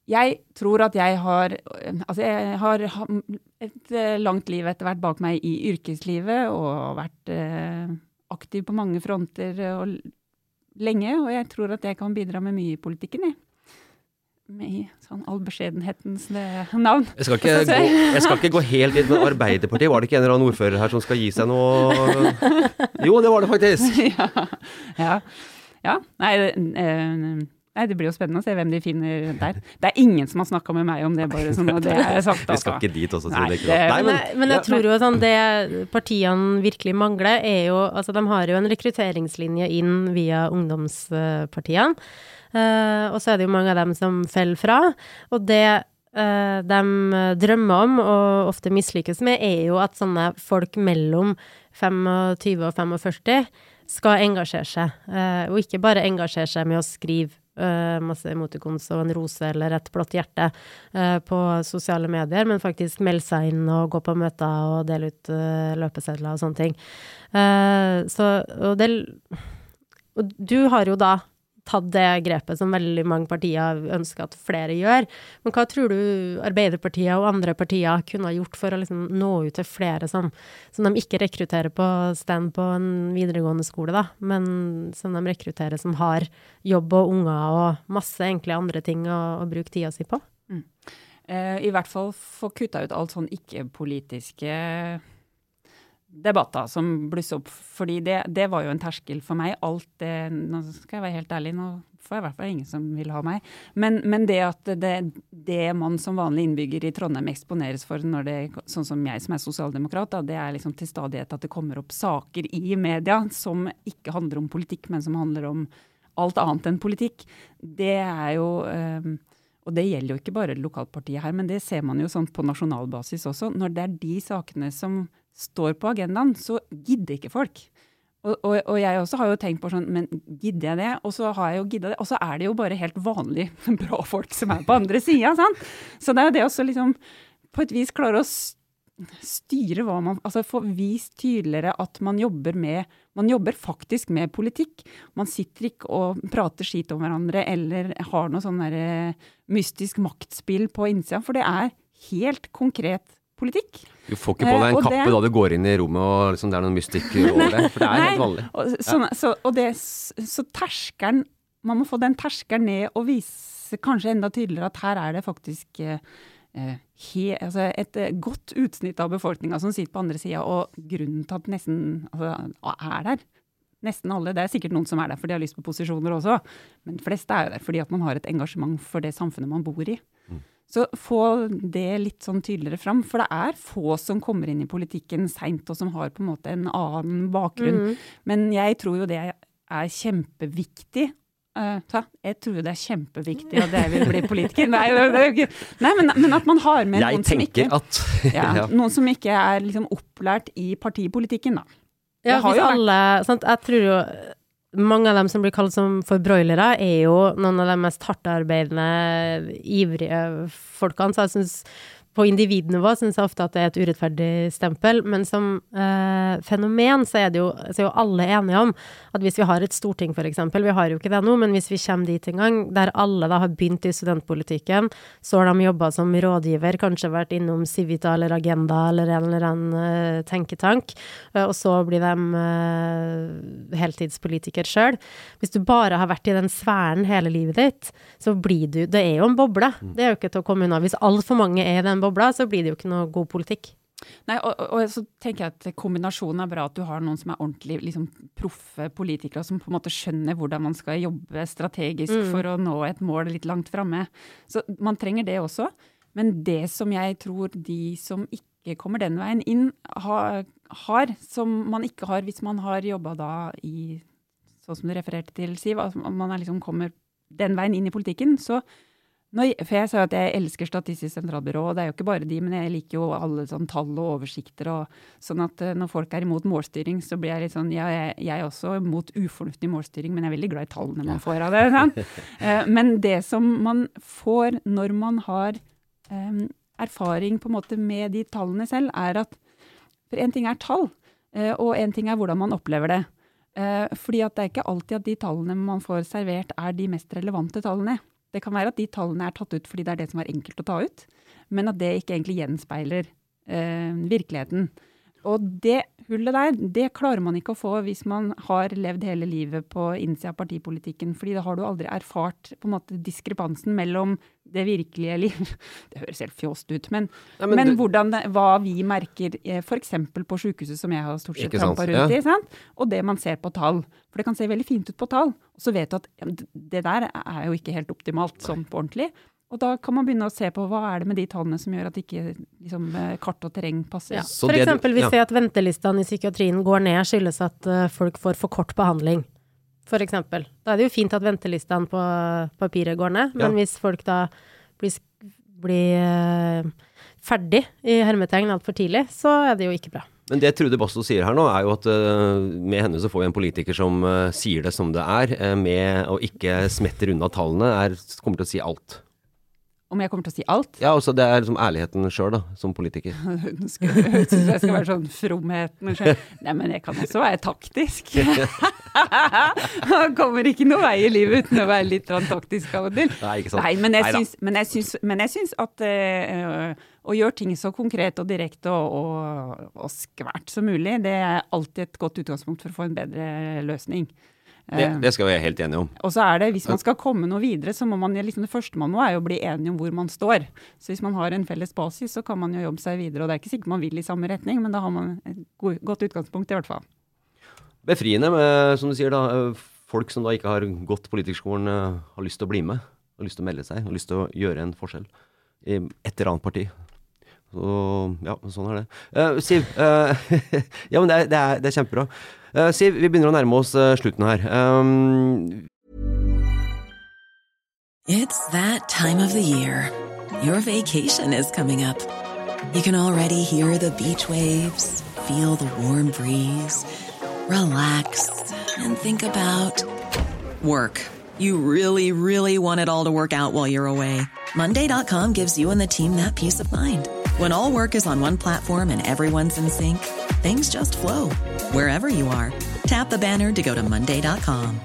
jeg tror at jeg har Altså, jeg har et eh, langt liv etter hvert bak meg i yrkeslivet og vært uh, aktiv på mange fronter og lenge, og jeg tror at jeg kan bidra med mye i politikken, jeg. Med sånn all beskjedenhetens navn. Jeg skal, ikke gå, jeg skal ikke gå helt inn med Arbeiderpartiet. Var det ikke en eller annen ordfører her som skal gi seg noe Jo, det var det faktisk. Ja. ja. ja. Nei, øh, Nei, Det blir jo spennende å se hvem de finner der. Det er ingen som har snakka med meg om det, bare sånn at det er sagt. Vi skal ikke dit også, Nei, det, Nei, men, men, jeg tror jo sånn det partiene virkelig mangler, er jo Altså, de har jo en rekrutteringslinje inn via ungdomspartiene. Uh, og så er det jo mange av dem som faller fra. Og det uh, de drømmer om, og ofte mislykkes med, er jo at sånne folk mellom 25 og 45 skal engasjere seg. Og ikke bare engasjere seg med å skrive masse emotikons og en rose eller et blått hjerte på sosiale medier, men faktisk melde seg inn og gå på møter og dele ut løpesedler og sånne ting. så og, det, og du har jo da tatt det grepet som veldig mange partier ønsker at flere gjør. Men hva tror du Arbeiderpartiet og andre partier kunne ha gjort for å liksom nå ut til flere som, som de ikke rekrutterer på stand på en videregående skole, da, men som de rekrutterer som har jobb og unger og masse egentlig andre ting å, å bruke tida si på? Mm. Eh, I hvert fall få kutta ut alt sånn ikke-politiske debatter som blusser opp. fordi det, det, var jo en terskel for meg. Alt det Nå skal jeg være helt ærlig, nå får jeg i hvert fall ingen som vil ha meg. Men, men det at det, det, man som vanlig innbygger i Trondheim eksponeres for, når det, sånn som jeg som er sosialdemokrat, da, det er liksom til stadighet at det kommer opp saker i media som ikke handler om politikk, men som handler om alt annet enn politikk. Det er jo øh, og det gjelder jo ikke bare lokalpartiet her, men det ser man jo sånn på nasjonal basis også. Når det er de sakene som står på agendaen, så gidder ikke folk. Og, og, og, jeg også har jo tenkt på sånn, men gidder jeg det? Og så har jeg jo gidda det. Og så er det jo bare helt vanlig bra folk som er på andre sida, sant. Så det er jo det også liksom på et vis klare å styre hva man Altså få vist tydeligere at man jobber med Man jobber faktisk med politikk. Man sitter ikke og prater skit om hverandre eller har noe sånn derre mystisk maktspill på innsida, for det er helt konkret politikk. Du får ikke på deg en eh, kappe det, da du går inn i rommet og liksom, det er noen mystikk over det, for det er nei, helt vanlig. Og, så, så, og det, så terskelen Man må få den terskelen ned og vise kanskje enda tydeligere at her er det faktisk eh, eh he, altså et eh, godt utsnitt av befolkninga som sitter på andre sida, og grunnen til at nesten altså, er der. Nesten alle. Det er sikkert noen som er der fordi de har lyst på posisjoner også, men flest er jo der fordi at man har et engasjement for det samfunnet man bor i. Så få det litt sånn tydeligere fram. For det er få som kommer inn i politikken seint, og som har på en måte en annen bakgrunn. Mm. Men jeg tror jo det er kjempeviktig. Uh, jeg tror det er kjempeviktig at jeg vil bli politiker. Nei, det, nei men, men, at man har med jeg noen som, ikke, at, ja, ja. noen som ikke er liksom opplært i partipolitikken, da. Ja, hvis alle, sant, jeg tror jo mange av dem som blir kalt som for er jo noen av de mest hardtarbeidende, ivrige folkene. Så jeg syns på individnivå syns jeg ofte at det er et urettferdig stempel, men som eh, fenomen så er det jo, så er jo alle enige om at hvis vi har et storting, f.eks., vi har jo ikke det nå, men hvis vi kommer dit en gang, der alle da har begynt i studentpolitikken, så har de jobba som rådgiver, kanskje vært innom Civita eller Agenda eller en eller annen uh, tenketank, uh, og så blir de uh, heltidspolitiker sjøl. Hvis du bare har vært i den sfæren hele livet ditt, så blir du Det er jo en boble. Mm. Det er jo ikke til å komme unna. Hvis altfor mange er i den bobla, så blir det jo ikke noe god politikk. Nei, og, og, så tenker jeg at kombinasjonen er bra at du har noen som er ordentlig liksom, proffe politikere, som på en måte skjønner hvordan man skal jobbe strategisk mm. for å nå et mål litt langt framme. Så man trenger det også. Men det som jeg tror de som ikke kommer den veien inn, har, har som man ikke har hvis man har jobba da i Sånn som du refererte til, Siv, at man liksom kommer den veien inn i politikken, så når, for jeg sa jo at jeg elsker Statistisk sentralbyrå, og det er jo ikke bare de, men jeg liker jo alle sånn tall og oversikter. og sånn at eh, Når folk er imot målstyring, så blir jeg litt sånn ja, jeg, jeg er også imot ufornuftig målstyring, men jeg er veldig glad i tallene man får av det. Sånn. men det som man får når man har um, erfaring på en måte med de tallene selv, er at For én ting er tall, og én ting er hvordan man opplever det. Fordi at det er ikke alltid at de tallene man får servert, er de mest relevante tallene. Det kan være at de tallene er tatt ut fordi det er det som er enkelt å ta ut, men at det ikke egentlig gjenspeiler eh, virkeligheten. Og det hullet der, det klarer man ikke å få hvis man har levd hele livet på innsida av partipolitikken. fordi da har du aldri erfart på en måte diskrepansen mellom det virkelige liv Det høres helt fjost ut, men, Nei, men, men du, hvordan, hva vi merker eh, f.eks. på sykehuset, som jeg har stort sett trampa rundt ja. i, sant? og det man ser på tall. For det kan se veldig fint ut på tall, og så vet du at det der er jo ikke helt optimalt sånn på ordentlig. Og da kan man begynne å se på hva er det med de tallene som gjør at ikke liksom, eh, kart og terreng passer. Ja. For eksempel hvis ja. at ventelistene i psykiatrien går ned, skyldes at uh, folk får for kort behandling. For eksempel. Da er det jo fint at ventelistene på papiret går ned, men ja. hvis folk da blir, blir uh, ferdig i hermetegn altfor tidlig, så er det jo ikke bra. Men det Trude Basto sier her nå, er jo at uh, med henne så får vi en politiker som uh, sier det som det er, uh, med å ikke smette unna tallene, er, kommer til å si alt. Om jeg kommer til å si alt? Ja, også det er liksom ærligheten sjøl, da, som politiker. Nå skal jeg skal være sånn fromheten sjøl. Nei, men jeg kan også være taktisk. Man kommer ikke noe vei i livet uten å være litt sånn taktisk av og til. Nei, ikke sant. Nei, men jeg syns, men jeg syns, men jeg syns at øh, å gjøre ting så konkret og direkte og, og, og skvært som mulig, det er alltid et godt utgangspunkt for å få en bedre løsning. Det, Eh, det skal vi være helt enige om. og så er det, hvis man skal komme noe videre, så må man liksom det første man må, er jo bli enige om hvor man står. Så hvis man har en felles basis, så kan man jo jobbe seg videre. Og det er ikke sikkert man vil i samme retning, men da har man et godt utgangspunkt, i hvert fall. Befriende med, som du sier, da, eh, folk som da ikke har gått politikerskolen, eh, har lyst til å bli med. Har lyst til å melde seg, har lyst til å gjøre en forskjell i et eller annet parti. Ja, sånn er det. Eh, Siv, eh, ja, men det er, det er, det er kjempebra. Eh, Siv, vi begynner å nærme oss slutten her. Um, It's that time of the year. Your vacation is coming up. You can already hear the beach waves, feel the warm breeze, relax, and think about work. You really, really want it all to work out while you're away. Monday.com gives you and the team that peace of mind. When all work is on one platform and everyone's in sync, things just flow wherever you are. Tap the banner to go to Monday.com.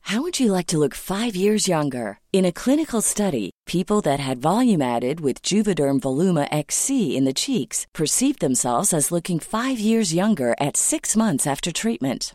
How would you like to look five years younger? In a clinical study, people that had volume added with Juvederm Voluma XC in the cheeks perceived themselves as looking five years younger at six months after treatment.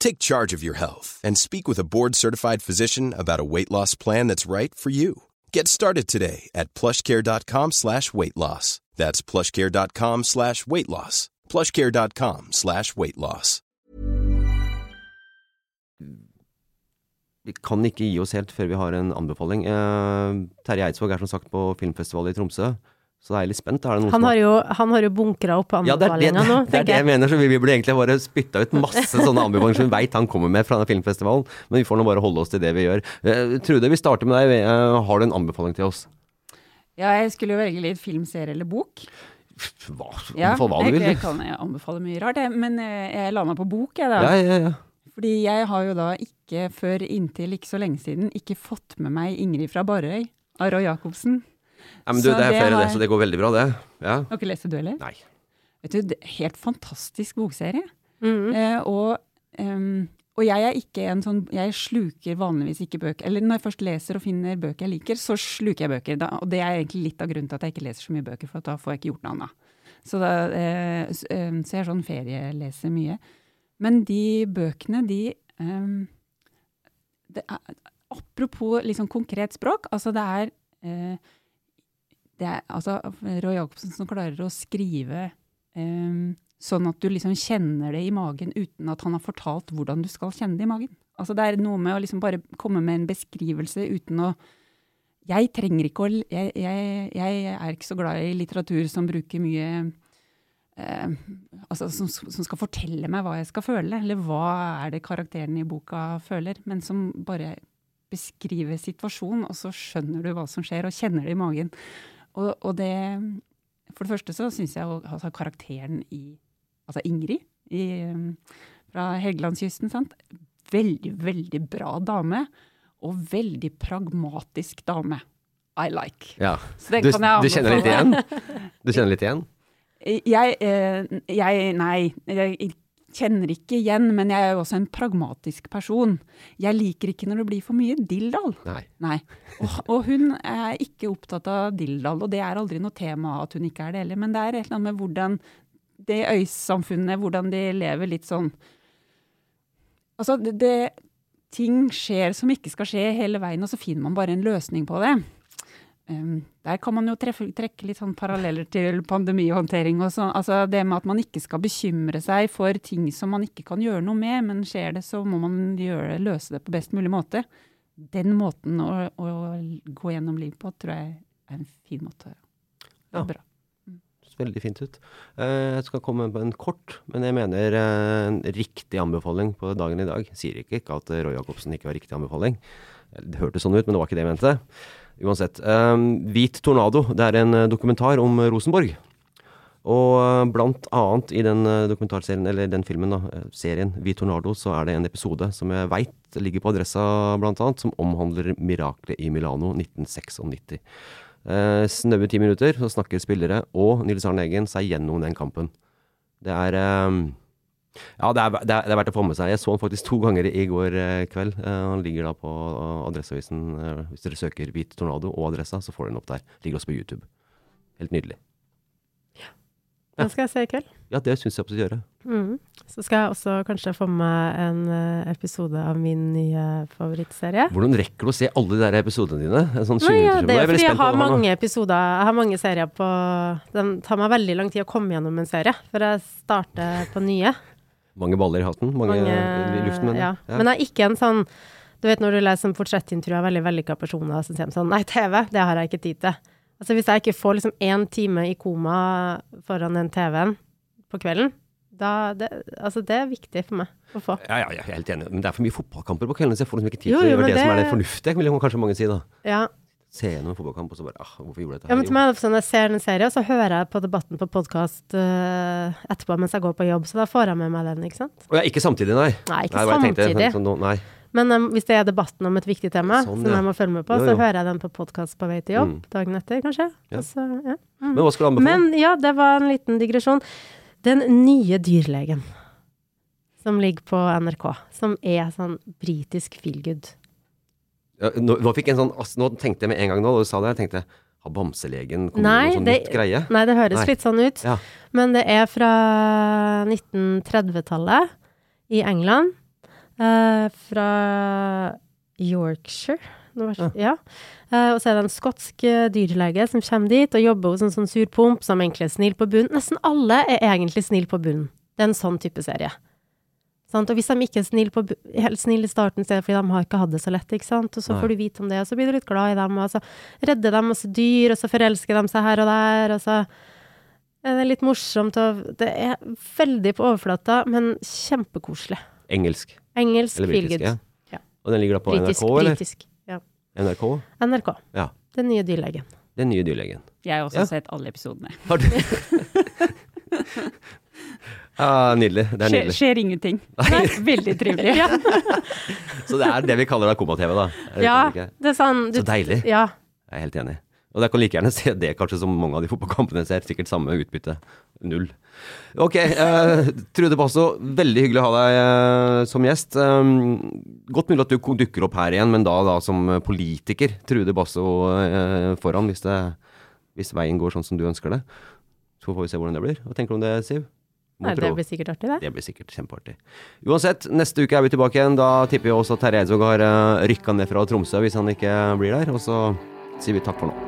Take charge of your health and speak with a board-certified physician about a weight loss plan that's right for you. Get started today at plushcare.com slash weight loss. That's plushcare.com slash weight loss. plushcare.com slash weight loss. vi kan ikke gi oss før vi har en anbefaling. Eh, Terje Eidsvåg er sagt på filmfestival i Tromsø, så da er jeg litt spent. Er det noen Han har jo, han har jo bunkra opp Ja, det er det, det, er det jeg jeg. mener, så vi, vi burde egentlig bare spytta ut masse sånne anbefalinger som vi veit han kommer med fra denne filmfestivalen, men vi får nå bare holde oss til det vi gjør. Uh, Trude, vi starter med deg. Uh, har du en anbefaling til oss? Ja, jeg skulle jo velge litt film, serie eller bok. Hva, Ja, for hva du jeg, vil. jeg kan anbefale mye rart, jeg, men jeg jeg meg på bok, jeg da. Ja, ja, ja. Fordi jeg har jo da ikke før inntil ikke så lenge siden ikke fått med meg Ingrid fra Barøy av Roy Jacobsen. Ja men du, det er flere har- det, så det går veldig bra, det. Ja. Har ikke lest det, du heller? Nei. Vet du, det er Helt fantastisk bokserie. Mm. Eh, og, um, og jeg er ikke en sånn Jeg sluker vanligvis ikke bøker. Eller når jeg først leser og finner bøker jeg liker, så sluker jeg bøker. Da, og det er egentlig litt av grunnen til at jeg ikke leser så mye bøker, for at da får jeg ikke gjort noe annet. Så, da, eh, så, eh, så jeg er sånn ferieleser mye. Men de bøkene, de ehm, det er, Apropos liksom konkret språk, altså det er eh, er altså Roy Jacobsen som klarer å skrive um, sånn at du liksom kjenner det i magen uten at han har fortalt hvordan du skal kjenne det i magen. Altså det er noe med å liksom bare komme med en beskrivelse uten å Jeg trenger ikke å jeg, jeg, jeg er ikke så glad i litteratur som bruker mye eh, altså, som, som skal fortelle meg hva jeg skal føle, eller hva er det karakteren i boka føler, men som bare beskriver situasjonen, og så skjønner du hva som skjer, og kjenner det i magen. Og, og det For det første så syns jeg altså, karakteren i Altså Ingrid i, fra Helgelandskysten, sant. Veldig, veldig bra dame. Og veldig pragmatisk dame. I like. Ja. Du, du, kjenner litt igjen? Du kjenner litt igjen? Jeg, eh, jeg Nei. Jeg kjenner ikke igjen, men jeg er jo også en pragmatisk person. Jeg liker ikke når det blir for mye dilldall. Nei. Nei. Og, og, hun er ikke opptatt av dilldall, og det er aldri noe tema at hun ikke er det heller. Men det er et eller annet med hvordan det øysamfunnet, hvordan de lever litt sånn Altså, det, det, ting skjer som ikke skal skje hele veien, og så finner man bare en løsning på det. Der kan man jo treffe, trekke litt sånn paralleller til pandemihåndtering. og sånn. altså Det med at man ikke skal bekymre seg for ting som man ikke kan gjøre noe med, men skjer det, så må man gjøre, løse det på best mulig måte. Den måten å, å gå gjennom livet på tror jeg er en fin måte. Ja. Bra. Mm. Veldig fint ut. Uh, jeg skal komme på en kort, men jeg mener uh, en riktig anbefaling på dagen i dag. Sier ikke, ikke at Roy Jacobsen ikke har riktig anbefaling. Det hørtes sånn ut, men det var ikke det jeg mente. Uansett. Um, Hvit tornado. Det er en eh, dokumentar om eh, Rosenborg. Og eh, blant annet i den dokumentarserien, eller den filmen, da, serien Hvit tornado, så er det en episode som jeg veit ligger på adressa, blant annet, som omhandler miraklet i Milano 1996. Eh, Snaue ti minutter, så snakker spillere og Nils Arne Eggen seg gjennom den kampen. Det er eh, ja, det er, det, er, det er, verdt å få med seg. Jeg så han faktisk to ganger i går eh, kveld. Uh, han ligger da på uh, Adresseavisen. Hvis dere søker 'Hvit tornado' og adressa, så får dere den opp der. Ligger også på YouTube. Helt nydelig. Ja. Den skal jeg se i kveld. Ja, det syns jeg absolutt gjøre. Mm. Så skal jeg også kanskje få med en episode av min nye favorittserie. Hvordan rekker du å se alle de der episodene dine? Sånn Nei, ja, det er fordi jeg har mange episoder. Jeg har mange serier på Det tar meg veldig lang tid å komme gjennom en serie, for jeg starter på nye. Mange baller i hatten? Mange, mange i luften, mener ja. ja. Men det er ikke en sånn Du vet når du leser en portrettintervju av veldig vellykka personer, så sier de sånn Nei, TV, det har jeg ikke tid til. Altså hvis jeg ikke får liksom én time i koma foran den TV-en på kvelden, da det, Altså det er viktig for meg å få. Ja, ja, jeg er helt enig. Men det er for mye fotballkamper på kvelden, så jeg får liksom ikke tid til å gjøre det, det, som er det fornuftige, vil kanskje mange si da. Ja, se gjennom en fotballkamp, og så bare ah, hvorfor gjorde jeg dette? Ja, men til meg er det sånn, Jeg ser en serie, og så hører jeg på debatten på podkast uh, etterpå mens jeg går på jobb, så da får jeg med meg den, ikke sant? Og ja, ikke samtidig, nei. Nei, ikke nei, samtidig. Tenkte, sånn, nei. Men um, hvis det er debatten om et viktig tema sånn, som jeg må følge med på, jo, jo. så hører jeg den på podkast på vei til jobb mm. dagen etter, kanskje. Ja. Så, ja. Mm. Men hva skal du anbefale? Men ja, det var en liten digresjon. Den nye dyrlegen som ligger på NRK, som er sånn britisk feel good. Ja, nå, nå, sånn, nå tenkte jeg med en gang nå, da du sa det, jeg tenkte har bamselegen kommet med noe sånn nytt greie? Nei, det høres nei. litt sånn ut. Ja. Men det er fra 1930-tallet i England. Eh, fra Yorkshire. Ja. ja. Eh, og så er det en skotsk uh, dyrlege som kommer dit og jobber hos en sånn surpomp som egentlig er snill på bunnen. Nesten alle er egentlig snill på bunnen. Det er en sånn type serie. Sant? Og hvis de ikke er snill, på, helt snille i starten, så er det fordi de har ikke hatt det så lett. ikke sant? Og så Nei. får du vite om det, og så blir du litt glad i dem, og så redder de masse dyr, og så forelsker de seg her og der, og så er det litt morsomt og Det er veldig på overflata, men kjempekoselig. Engelsk. Engelsk eller britisk, ja. ja. Og den ligger da på britisk, NRK, eller? Britisk, ja. NRK? NRK. Ja. Den nye dyrlegen. Den nye dyrlegen. Jeg har også ja. sett alle episodene. Har du? Ja, nydelig. Det er nydelig. Skjer, skjer ingenting. Nei, veldig trivelig. ja. Så det er det vi kaller da koma-TV, da? Ja, det er sånn du, Så deilig. Ja. Jeg er helt enig. Og jeg kan like gjerne se det kanskje som mange av de fotballkampene ser. Sikkert samme utbytte. Null. Ok, uh, Trude Basso, veldig hyggelig å ha deg uh, som gjest. Um, godt mulig at du dukker opp her igjen, men da, da som politiker. Trude Basso uh, foran, hvis, det, hvis veien går sånn som du ønsker det. Så får vi se hvordan det blir. Hva tenker du om det, Siv? Nei, det blir sikkert artig, det. Det blir sikkert kjempeartig. Uansett, neste uke er vi tilbake igjen. Da tipper vi også at Terje Eidsvåg har uh, rykka ned fra Tromsø hvis han ikke blir der. Og så sier vi takk for nå.